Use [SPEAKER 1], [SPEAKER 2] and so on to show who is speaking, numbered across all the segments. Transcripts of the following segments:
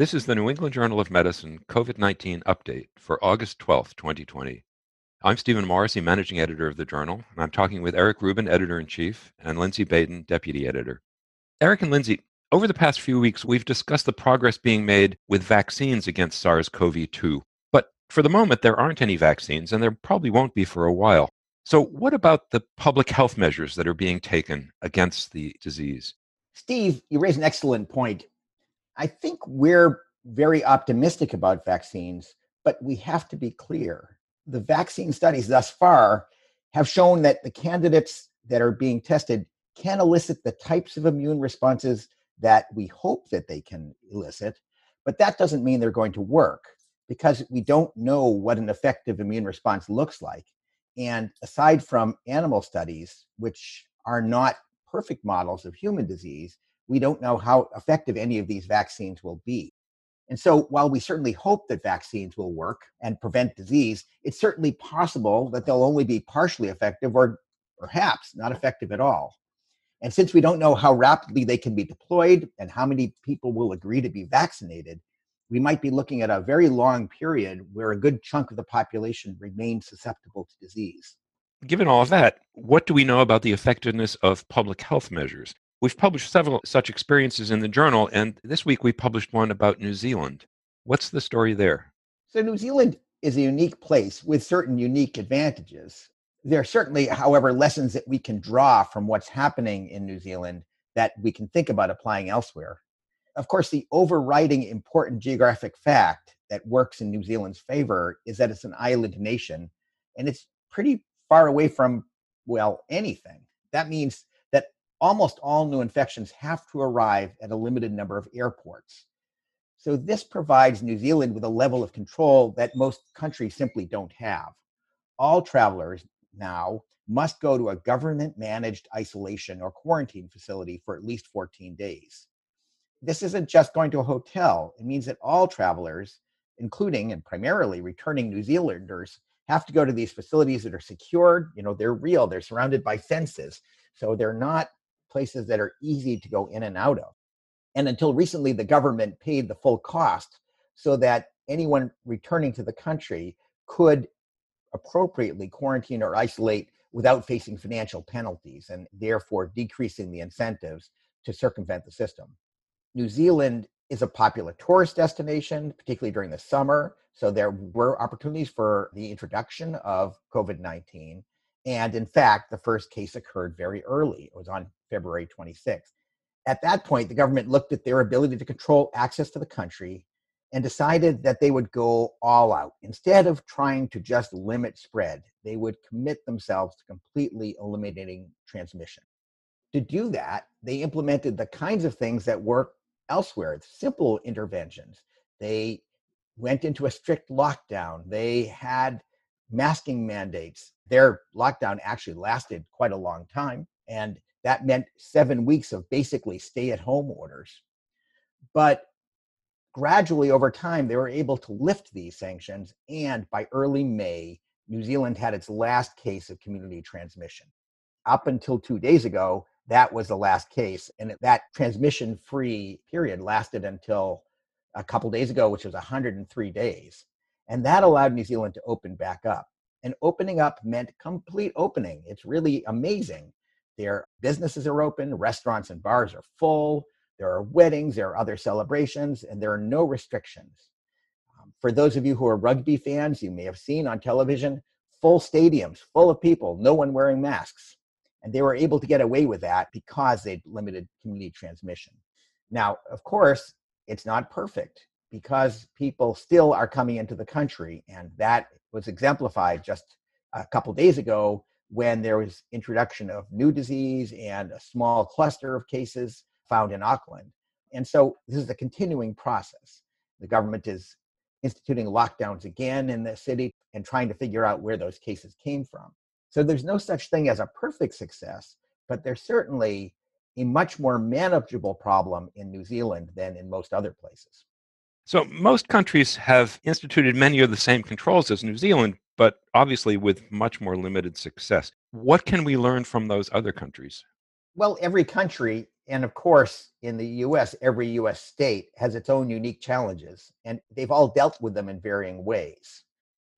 [SPEAKER 1] This is the New England Journal of Medicine COVID 19 update for August 12, 2020. I'm Stephen Morrissey, managing editor of the journal, and I'm talking with Eric Rubin, editor in chief, and Lindsay Baden, deputy editor. Eric and Lindsay, over the past few weeks, we've discussed the progress being made with vaccines against SARS CoV 2. But for the moment, there aren't any vaccines, and there probably won't be for a while. So, what about the public health measures that are being taken against the disease?
[SPEAKER 2] Steve, you raise an excellent point. I think we're very optimistic about vaccines, but we have to be clear. The vaccine studies thus far have shown that the candidates that are being tested can elicit the types of immune responses that we hope that they can elicit, but that doesn't mean they're going to work because we don't know what an effective immune response looks like. And aside from animal studies, which are not perfect models of human disease, we don't know how effective any of these vaccines will be. And so, while we certainly hope that vaccines will work and prevent disease, it's certainly possible that they'll only be partially effective or perhaps not effective at all. And since we don't know how rapidly they can be deployed and how many people will agree to be vaccinated, we might be looking at a very long period where a good chunk of the population remains susceptible to disease.
[SPEAKER 1] Given all of that, what do we know about the effectiveness of public health measures? We've published several such experiences in the journal, and this week we published one about New Zealand. What's the story there?
[SPEAKER 2] So, New Zealand is a unique place with certain unique advantages. There are certainly, however, lessons that we can draw from what's happening in New Zealand that we can think about applying elsewhere. Of course, the overriding important geographic fact that works in New Zealand's favor is that it's an island nation and it's pretty far away from, well, anything. That means almost all new infections have to arrive at a limited number of airports. So, this provides New Zealand with a level of control that most countries simply don't have. All travelers now must go to a government managed isolation or quarantine facility for at least 14 days. This isn't just going to a hotel, it means that all travelers, including and primarily returning New Zealanders, have to go to these facilities that are secured. You know, they're real, they're surrounded by fences. So they're not places that are easy to go in and out of. And until recently, the government paid the full cost so that anyone returning to the country could appropriately quarantine or isolate without facing financial penalties and therefore decreasing the incentives to circumvent the system. New Zealand is a popular tourist destination, particularly during the summer. So there were opportunities for the introduction of COVID 19. And in fact, the first case occurred very early. It was on February 26th. At that point, the government looked at their ability to control access to the country and decided that they would go all out. Instead of trying to just limit spread, they would commit themselves to completely eliminating transmission. To do that, they implemented the kinds of things that work elsewhere, simple interventions. They went into a strict lockdown. They had masking mandates. Their lockdown actually lasted quite a long time. And that meant seven weeks of basically stay at home orders. But gradually over time, they were able to lift these sanctions. And by early May, New Zealand had its last case of community transmission. Up until two days ago, that was the last case. And that transmission free period lasted until a couple days ago, which was 103 days. And that allowed New Zealand to open back up. And opening up meant complete opening. It's really amazing. Their businesses are open, restaurants and bars are full, there are weddings, there are other celebrations, and there are no restrictions. Um, for those of you who are rugby fans, you may have seen on television full stadiums, full of people, no one wearing masks. And they were able to get away with that because they limited community transmission. Now, of course, it's not perfect because people still are coming into the country, and that was exemplified just a couple days ago when there was introduction of new disease and a small cluster of cases found in Auckland. And so this is a continuing process. The government is instituting lockdowns again in the city and trying to figure out where those cases came from. So there's no such thing as a perfect success, but there's certainly a much more manageable problem in New Zealand than in most other places.
[SPEAKER 1] So, most countries have instituted many of the same controls as New Zealand, but obviously with much more limited success. What can we learn from those other countries?
[SPEAKER 2] Well, every country And of course, in the US, every US state has its own unique challenges, and they've all dealt with them in varying ways.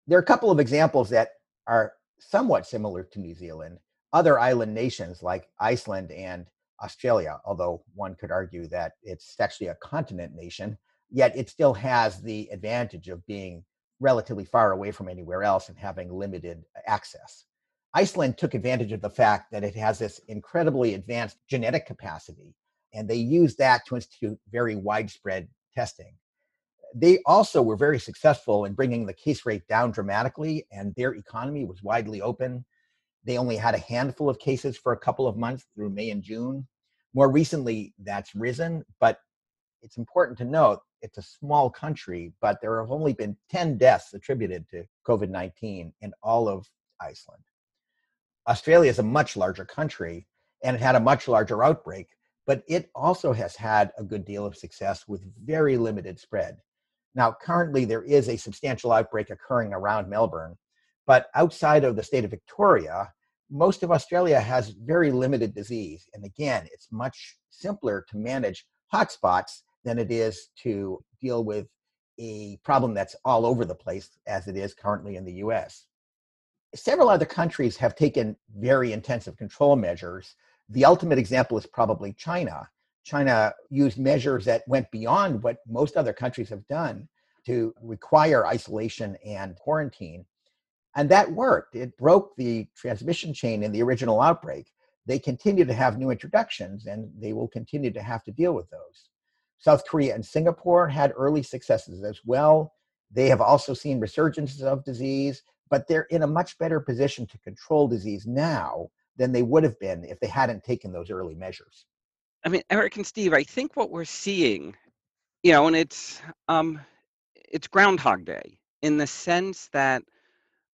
[SPEAKER 2] There are a couple of examples that are somewhat similar to New Zealand. Other island nations like Iceland and Australia, although one could argue that it's actually a continent nation, yet it still has the advantage of being relatively far away from anywhere else and having limited access. Iceland took advantage of the fact that it has this incredibly advanced genetic capacity, and they used that to institute very widespread testing. They also were very successful in bringing the case rate down dramatically, and their economy was widely open. They only had a handful of cases for a couple of months through May and June. More recently, that's risen, but it's important to note it's a small country, but there have only been 10 deaths attributed to COVID 19 in all of Iceland. Australia is a much larger country and it had a much larger outbreak, but it also has had a good deal of success with very limited spread. Now, currently, there is a substantial outbreak occurring around Melbourne, but outside of the state of Victoria, most of Australia has very limited disease. And again, it's much simpler to manage hotspots than it is to deal with a problem that's all over the place as it is currently in the US. Several other countries have taken very intensive control measures. The ultimate example is probably China. China used measures that went beyond what most other countries have done to require isolation and quarantine. And that worked. It broke the transmission chain in the original outbreak. They continue to have new introductions and they will continue to have to deal with those. South Korea and Singapore had early successes as well. They have also seen resurgences of disease, but they're in a much better position to control disease now than they would have been if they hadn't taken those early measures.
[SPEAKER 3] I mean, Eric and Steve, I think what we're seeing, you know, and it's um, it's Groundhog Day in the sense that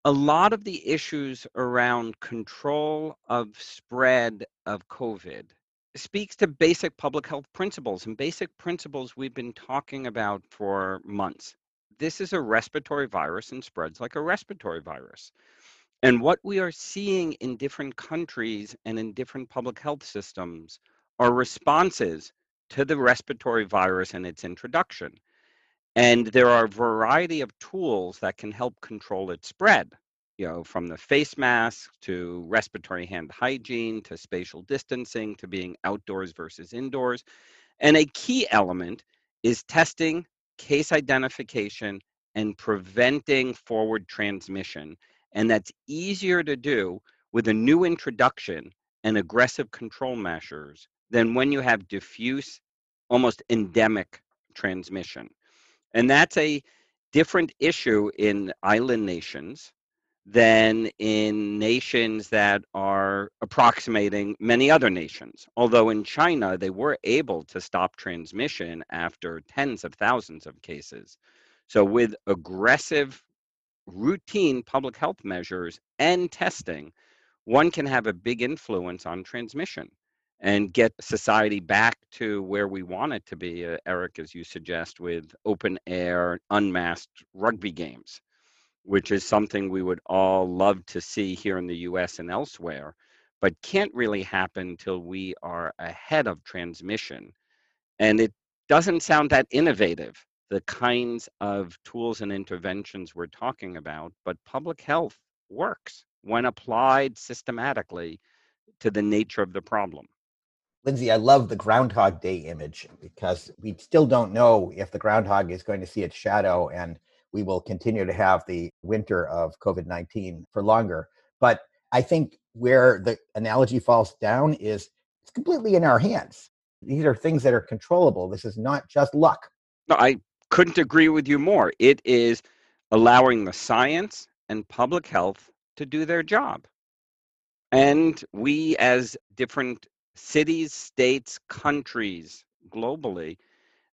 [SPEAKER 3] a lot of the issues around control of spread of COVID speaks to basic public health principles and basic principles we've been talking about for months. This is a respiratory virus and spreads like a respiratory virus. And what we are seeing in different countries and in different public health systems are responses to the respiratory virus and its introduction. And there are a variety of tools that can help control its spread you know, from the face mask to respiratory hand hygiene to spatial distancing to being outdoors versus indoors. And a key element is testing, case identification, and preventing forward transmission. And that's easier to do with a new introduction and aggressive control measures than when you have diffuse, almost endemic transmission. And that's a different issue in island nations than in nations that are approximating many other nations. Although in China, they were able to stop transmission after tens of thousands of cases. So, with aggressive, routine public health measures and testing, one can have a big influence on transmission and get society back to where we want it to be, uh, Eric, as you suggest, with open air, unmasked rugby games which is something we would all love to see here in the US and elsewhere, but can't really happen until we are ahead of transmission. And it doesn't sound that innovative, the kinds of tools and interventions we're talking about, but public health works when applied systematically to the nature of the problem.
[SPEAKER 2] Lindsay, I love the Groundhog Day image because we still don't know if the groundhog is going to see its shadow and we will continue to have the winter of COVID 19 for longer. But I think where the analogy falls down is it's completely in our hands. These are things that are controllable. This is not just luck.
[SPEAKER 3] No, I couldn't agree with you more. It is allowing the science and public health to do their job. And we, as different cities, states, countries globally,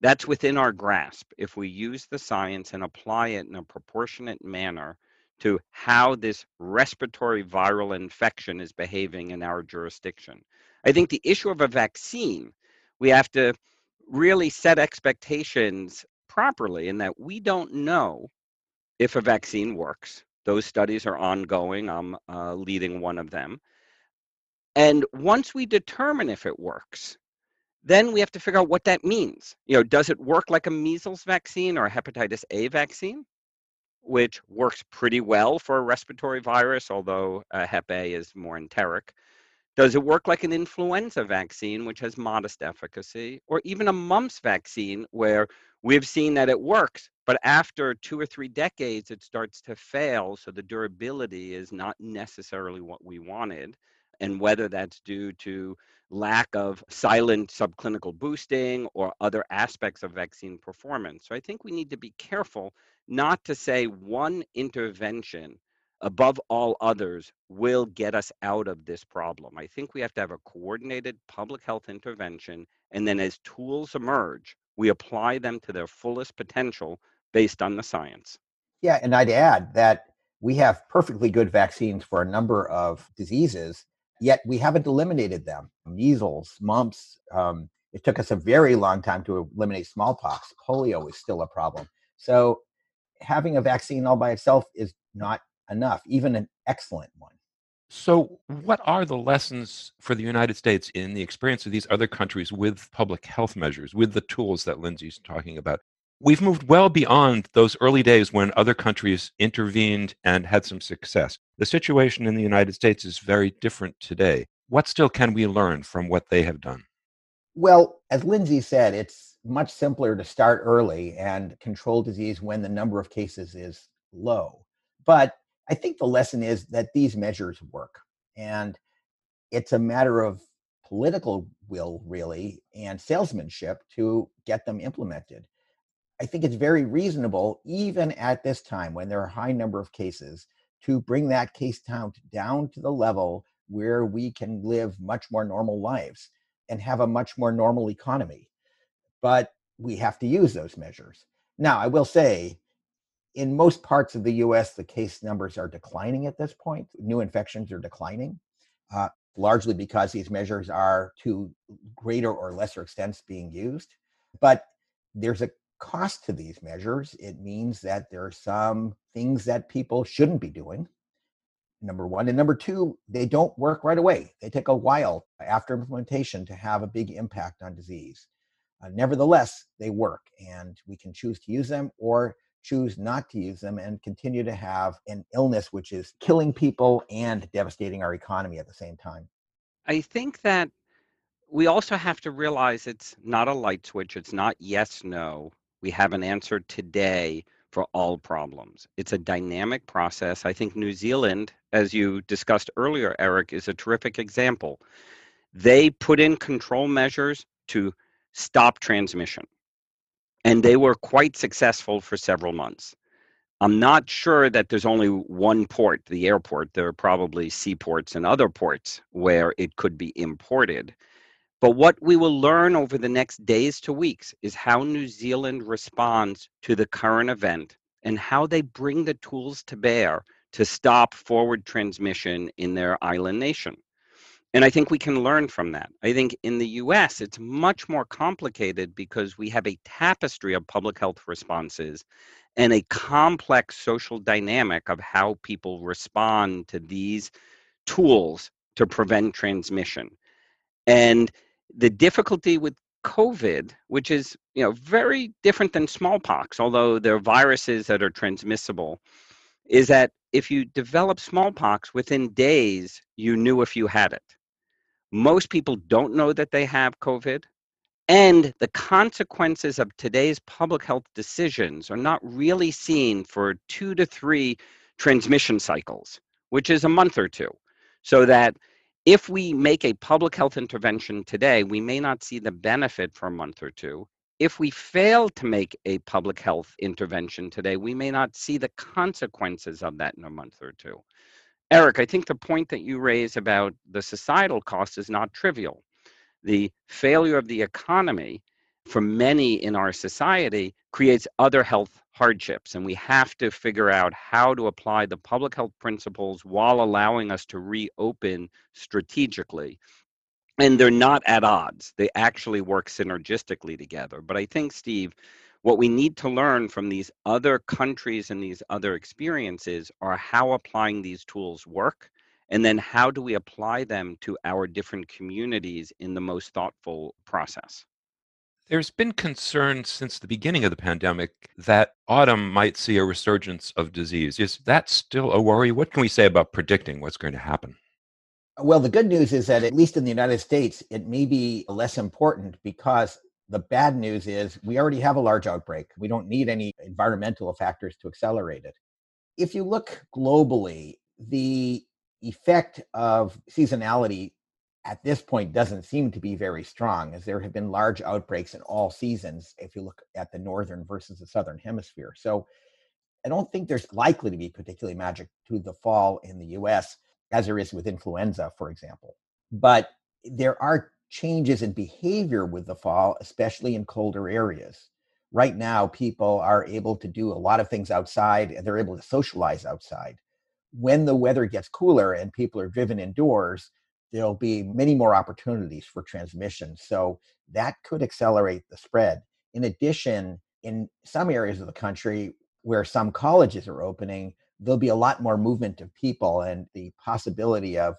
[SPEAKER 3] that's within our grasp if we use the science and apply it in a proportionate manner to how this respiratory viral infection is behaving in our jurisdiction. I think the issue of a vaccine, we have to really set expectations properly in that we don't know if a vaccine works. Those studies are ongoing. I'm uh, leading one of them. And once we determine if it works, then we have to figure out what that means. You know, does it work like a measles vaccine or a hepatitis A vaccine, which works pretty well for a respiratory virus, although uh, Hep A is more enteric? Does it work like an influenza vaccine, which has modest efficacy, or even a mumps vaccine, where we've seen that it works, but after two or three decades, it starts to fail. So the durability is not necessarily what we wanted. And whether that's due to lack of silent subclinical boosting or other aspects of vaccine performance. So I think we need to be careful not to say one intervention above all others will get us out of this problem. I think we have to have a coordinated public health intervention, and then as tools emerge, we apply them to their fullest potential based on the science.
[SPEAKER 2] Yeah, and I'd add that we have perfectly good vaccines for a number of diseases, yet we haven't eliminated them. Measles, mumps, um, it took us a very long time to eliminate smallpox. Polio is still a problem. So having a vaccine all by itself is not enough, even an excellent one.
[SPEAKER 1] So, what are the lessons for the United States in the experience of these other countries with public health measures, with the tools that Lindsay's talking about? We've moved well beyond those early days when other countries intervened and had some success. The situation in the United States is very different today. What still can we learn from what they have done?
[SPEAKER 2] Well, as Lindsay said, it's much simpler to start early and control disease when the number of cases is low. But I think the lesson is that these measures work. And it's a matter of political will, really, and salesmanship to get them implemented. I think it's very reasonable, even at this time when there are a high number of cases, to bring that case count down to the level where we can live much more normal lives and have a much more normal economy. But we have to use those measures. Now, I will say in most parts of the US, the case numbers are declining at this point. New infections are declining, uh, largely because these measures are to greater or lesser extents being used. But there's a cost to these measures. It means that there are some things that people shouldn't be doing. Number one. And number two, they don't work right away. They take a while after implementation to have a big impact on disease. Uh, nevertheless, they work, and we can choose to use them or choose not to use them and continue to have an illness which is killing people and devastating our economy at the same time.
[SPEAKER 3] I think that we also have to realize it's not a light switch, it's not yes, no. We have an answer today for all problems. It's a dynamic process. I think New Zealand, as you discussed earlier, Eric, is a terrific example. They put in control measures to stop transmission and they were quite successful for several months. I'm not sure that there's only one port, the airport. There are probably seaports and other ports where it could be imported. But what we will learn over the next days to weeks is how New Zealand responds to the current event and how they bring the tools to bear to stop forward transmission in their island nation. And I think we can learn from that. I think in the US, it's much more complicated because we have a tapestry of public health responses and a complex social dynamic of how people respond to these tools to prevent transmission. And the difficulty with COVID, which is you know very different than smallpox, although they're viruses that are transmissible, is that if you develop smallpox within days, you knew if you had it most people don't know that they have COVID. And the consequences of today's public health decisions are not really seen for two to three transmission cycles, which is a month or two. So that if we make a public health intervention today, we may not see the benefit for a month or two. If we fail to make a public health intervention today, we may not see the consequences of that in a month or two. Eric, I think the point that you raise about the societal cost is not trivial. The failure of the economy for many in our society creates other health hardships, and we have to figure out how to apply the public health principles while allowing us to reopen strategically. And they're not at odds, they actually work synergistically together. But I think, Steve, what we need to learn from these other countries and these other experiences are how applying these tools work And then how do we apply them to our different communities in the most thoughtful process?
[SPEAKER 1] There's been concern since the beginning of the pandemic that autumn might see a resurgence of disease. Is that still a worry? What can we say about predicting what's going to happen?
[SPEAKER 2] Well, the good news is that at least in the United States, it may be less important because the bad news is we already have a large outbreak. We don't need any environmental factors to accelerate it. If you look globally, the effect of seasonality at this point doesn't seem to be very strong, as there have been large outbreaks in all seasons if you look at the northern versus the southern hemisphere. So I don't think there's likely to be particularly magic to the fall in the US as there is with influenza, for example. But there are changes in behavior with the fall, especially in colder areas. Right now, people are able to do a lot of things outside and they're able to socialize outside. When the weather gets cooler and people are driven indoors, there'll be many more opportunities for transmission. So that could accelerate the spread. In addition, in some areas of the country where some colleges are opening, there'll be a lot more movement of people and the possibility of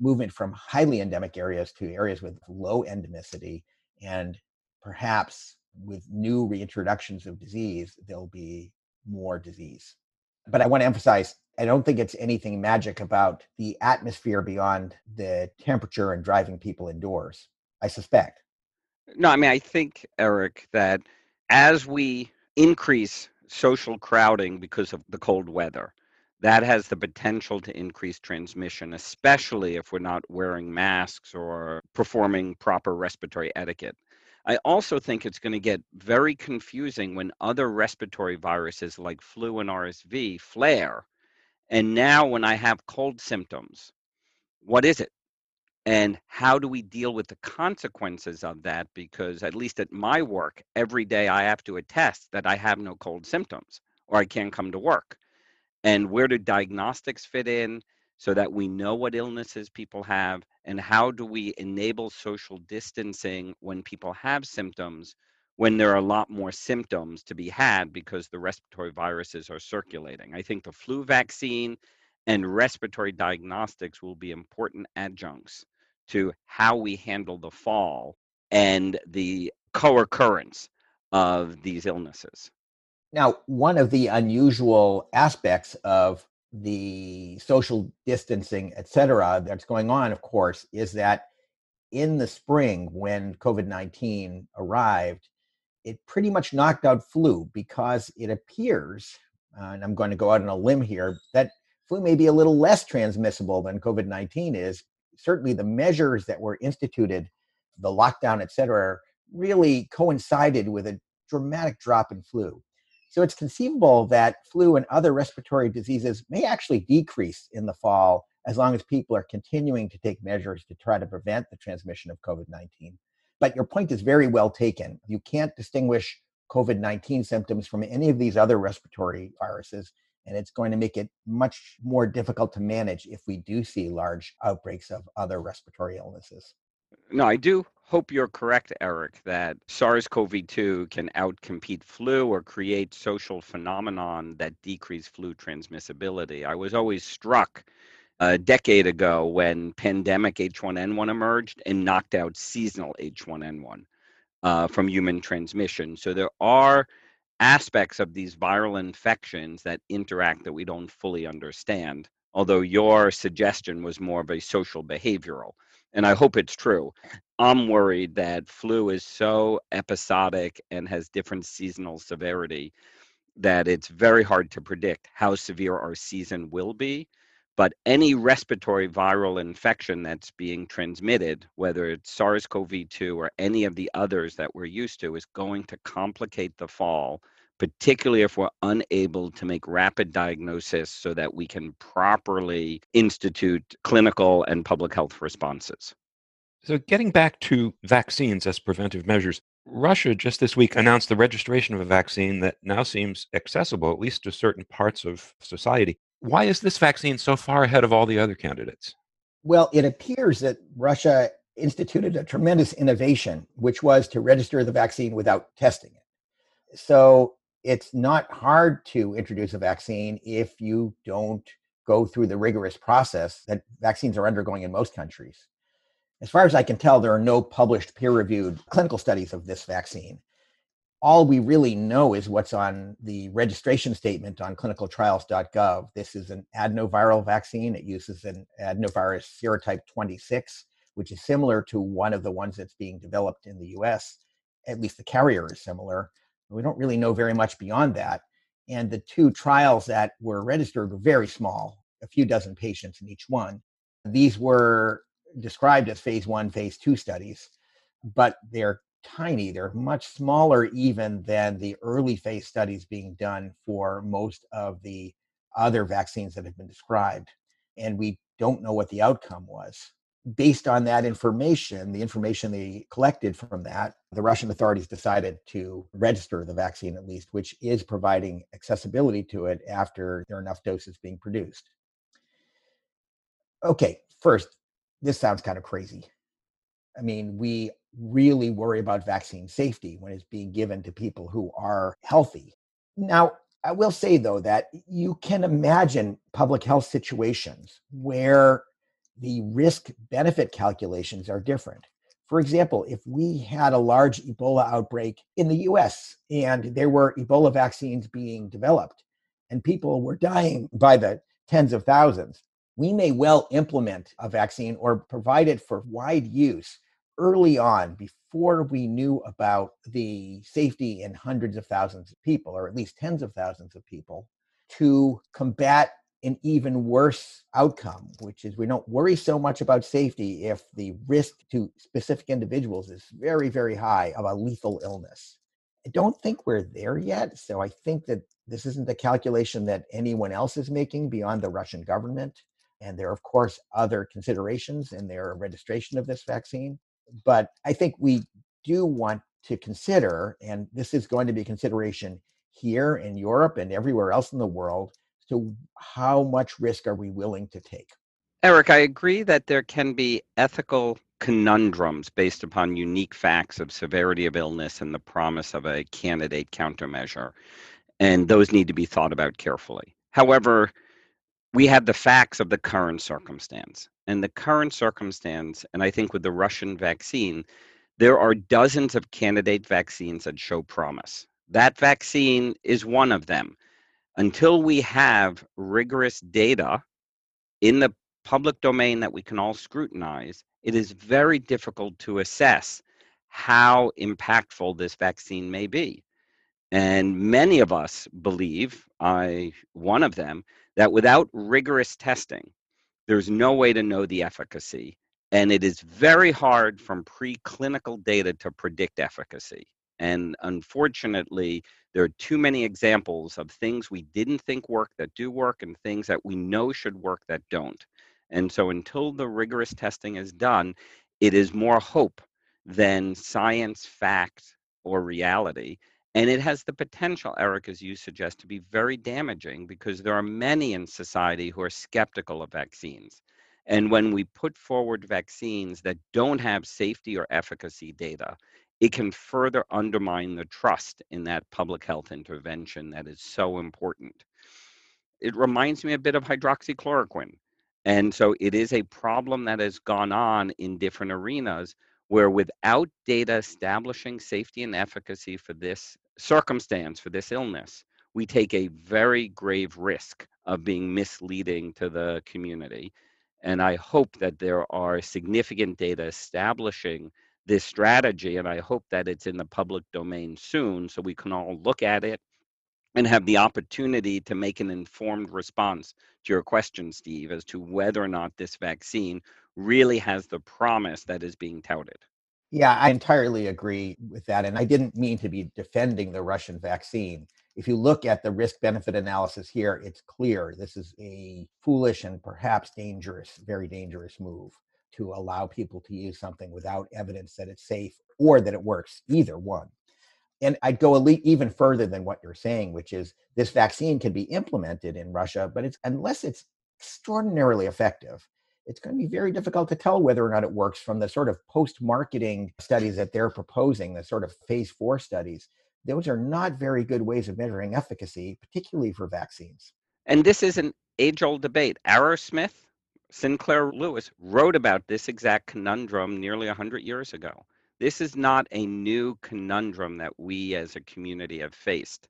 [SPEAKER 2] movement from highly endemic areas to areas with low endemicity and perhaps with new reintroductions of disease there'll be more disease but i want to emphasize I don't think it's anything magic about the atmosphere beyond the temperature and driving people indoors. I suspect.
[SPEAKER 3] No, I mean, I think, Eric, that as we increase social crowding because of the cold weather, that has the potential to increase transmission, especially if we're not wearing masks or performing proper respiratory etiquette. I also think it's going to get very confusing when other respiratory viruses like flu and RSV flare and now, when I have cold symptoms, what is it? And how do we deal with the consequences of that? Because, at least at my work, every day I have to attest that I have no cold symptoms or I can't come to work. And where do diagnostics fit in so that we know what illnesses people have? And how do we enable social distancing when people have symptoms when there are a lot more symptoms to be had because the respiratory viruses are circulating. I think the flu vaccine and respiratory diagnostics will be important adjuncts to how we handle the fall and the co occurrence of these illnesses.
[SPEAKER 2] Now, one of the unusual aspects of the social distancing, et cetera, that's going on, of course, is that in the spring when COVID 19 arrived, it pretty much knocked out flu because it appears, uh, and I'm going to go out on a limb here, that flu may be a little less transmissible than COVID 19 is. Certainly, the measures that were instituted, the lockdown, et cetera, really coincided with a dramatic drop in flu. So it's conceivable that flu and other respiratory diseases may actually decrease in the fall as long as people are continuing to take measures to try to prevent the transmission of COVID 19. But your point is very well taken. You can't distinguish COVID 19 symptoms from any of these other respiratory viruses. And it's going to make it much more difficult to manage if we do see large outbreaks of other respiratory illnesses.
[SPEAKER 3] No, I do hope you're correct, Eric, that SARS CoV 2 can outcompete flu or create social phenomenon that decrease flu transmissibility. I was always struck a decade ago when pandemic H1N1 emerged and knocked out seasonal H1N1 uh, from human transmission. So there are aspects of these viral infections that interact that we don't fully understand, although your suggestion was more of a social behavioral. And I hope it's true. I'm worried that flu is so episodic and has different seasonal severity that it's very hard to predict how severe our season will be but any respiratory viral infection that's being transmitted, whether it's SARS CoV 2 or any of the others that we're used to, is going to complicate the fall, particularly if we're unable to make rapid diagnosis so that we can properly institute clinical and public health responses.
[SPEAKER 1] So, getting back to vaccines as preventive measures, Russia just this week announced the registration of a vaccine that now seems accessible, at least to certain parts of society. Why is this vaccine so far ahead of all the other candidates?
[SPEAKER 2] Well, it appears that Russia instituted a tremendous innovation, which was to register the vaccine without testing it. So it's not hard to introduce a vaccine if you don't go through the rigorous process that vaccines are undergoing in most countries. As far as I can tell, there are no published peer reviewed clinical studies of this vaccine. All we really know is what's on the registration statement on clinicaltrials.gov. This is an adenoviral vaccine. It uses an adenovirus serotype 26, which is similar to one of the ones that's being developed in the US. At least the carrier is similar. We don't really know very much beyond that. And the two trials that were registered were very small, a few dozen patients in each one. These were described as phase one, phase two studies, but they're tiny. They're much smaller even than the early phase studies being done for most of the other vaccines that have been described. And we don't know what the outcome was. Based on that information, the information they collected from that, the Russian authorities decided to register the vaccine at least, which is providing accessibility to it after there are enough doses being produced. Okay, first, this sounds kind of crazy. I mean, we really worry about vaccine safety when it's being given to people who are healthy. Now, I will say though that you can imagine public health situations where the risk benefit calculations are different. For example, if we had a large Ebola outbreak in the US and there were Ebola vaccines being developed and people were dying by the tens of thousands, we may well implement a vaccine or provide it for wide use early on before we knew about the safety in hundreds of thousands of people, or at least tens of thousands of people, to combat an even worse outcome, which is we don't worry so much about safety if the risk to specific individuals is very, very high of a lethal illness. I don't think we're there yet. So I think that this isn't a calculation that anyone else is making beyond the Russian government. And there are, of course, other considerations in their registration of this vaccine. But I think we do want to consider, and this is going to be a consideration here in Europe and everywhere else in the world, to how much risk are we willing to take?
[SPEAKER 3] Eric, I agree that there can be ethical conundrums based upon unique facts of severity of illness and the promise of a candidate countermeasure. And those need to be thought about carefully. However, we have the facts of the current circumstance. And the current circumstance, and I think with the Russian vaccine, there are dozens of candidate vaccines that show promise. That vaccine is one of them until we have rigorous data in the public domain that we can all scrutinize, it is very difficult to assess how impactful this vaccine may be. And many of us believe, I one of them, that without rigorous testing, there's no way to know the efficacy. And it is very hard from preclinical data to predict efficacy. And unfortunately, there are too many examples of things we didn't think work that do work and things that we know should work that don't. And so until the rigorous testing is done, it is more hope than science, fact, or reality. And it has the potential, Eric, as you suggest, to be very damaging because there are many in society who are skeptical of vaccines. And when we put forward vaccines that don't have safety or efficacy data, it can further undermine the trust in that public health intervention that is so important. It reminds me a bit of hydroxychloroquine. And so it is a problem that has gone on in different arenas where, without data establishing safety and efficacy for this circumstance, for this illness, we take a very grave risk of being misleading to the community. And I hope that there are significant data establishing this strategy, and I hope that it's in the public domain soon so we can all look at it and have the opportunity to make an informed response to your question, Steve, as to whether or not this vaccine really has the promise that is being touted.
[SPEAKER 2] Yeah, I entirely agree with that. And I didn't mean to be defending the Russian vaccine. If you look at the risk benefit analysis here, it's clear this is a foolish and perhaps dangerous, very dangerous move to allow people to use something without evidence that it's safe or that it works, either one. And I'd go even further than what you're saying, which is this vaccine can be implemented in Russia, but it's unless it's extraordinarily effective, it's going to be very difficult to tell whether or not it works from the sort of post-marketing studies that they're proposing, the sort of phase four studies. Those are not very good ways of measuring efficacy, particularly for vaccines.
[SPEAKER 3] And this is an age old debate. Arrowsmith, Sinclair Lewis wrote about this exact conundrum nearly 100 years ago. This is not a new conundrum that we as a community have faced.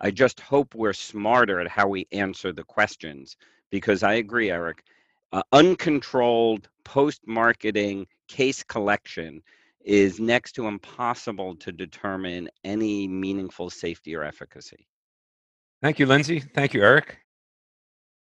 [SPEAKER 3] I just hope we're smarter at how we answer the questions because I agree, Eric. Uh, uncontrolled post marketing case collection is next to impossible to determine any meaningful safety or efficacy.
[SPEAKER 1] Thank you, Lindsay. Thank you, Eric.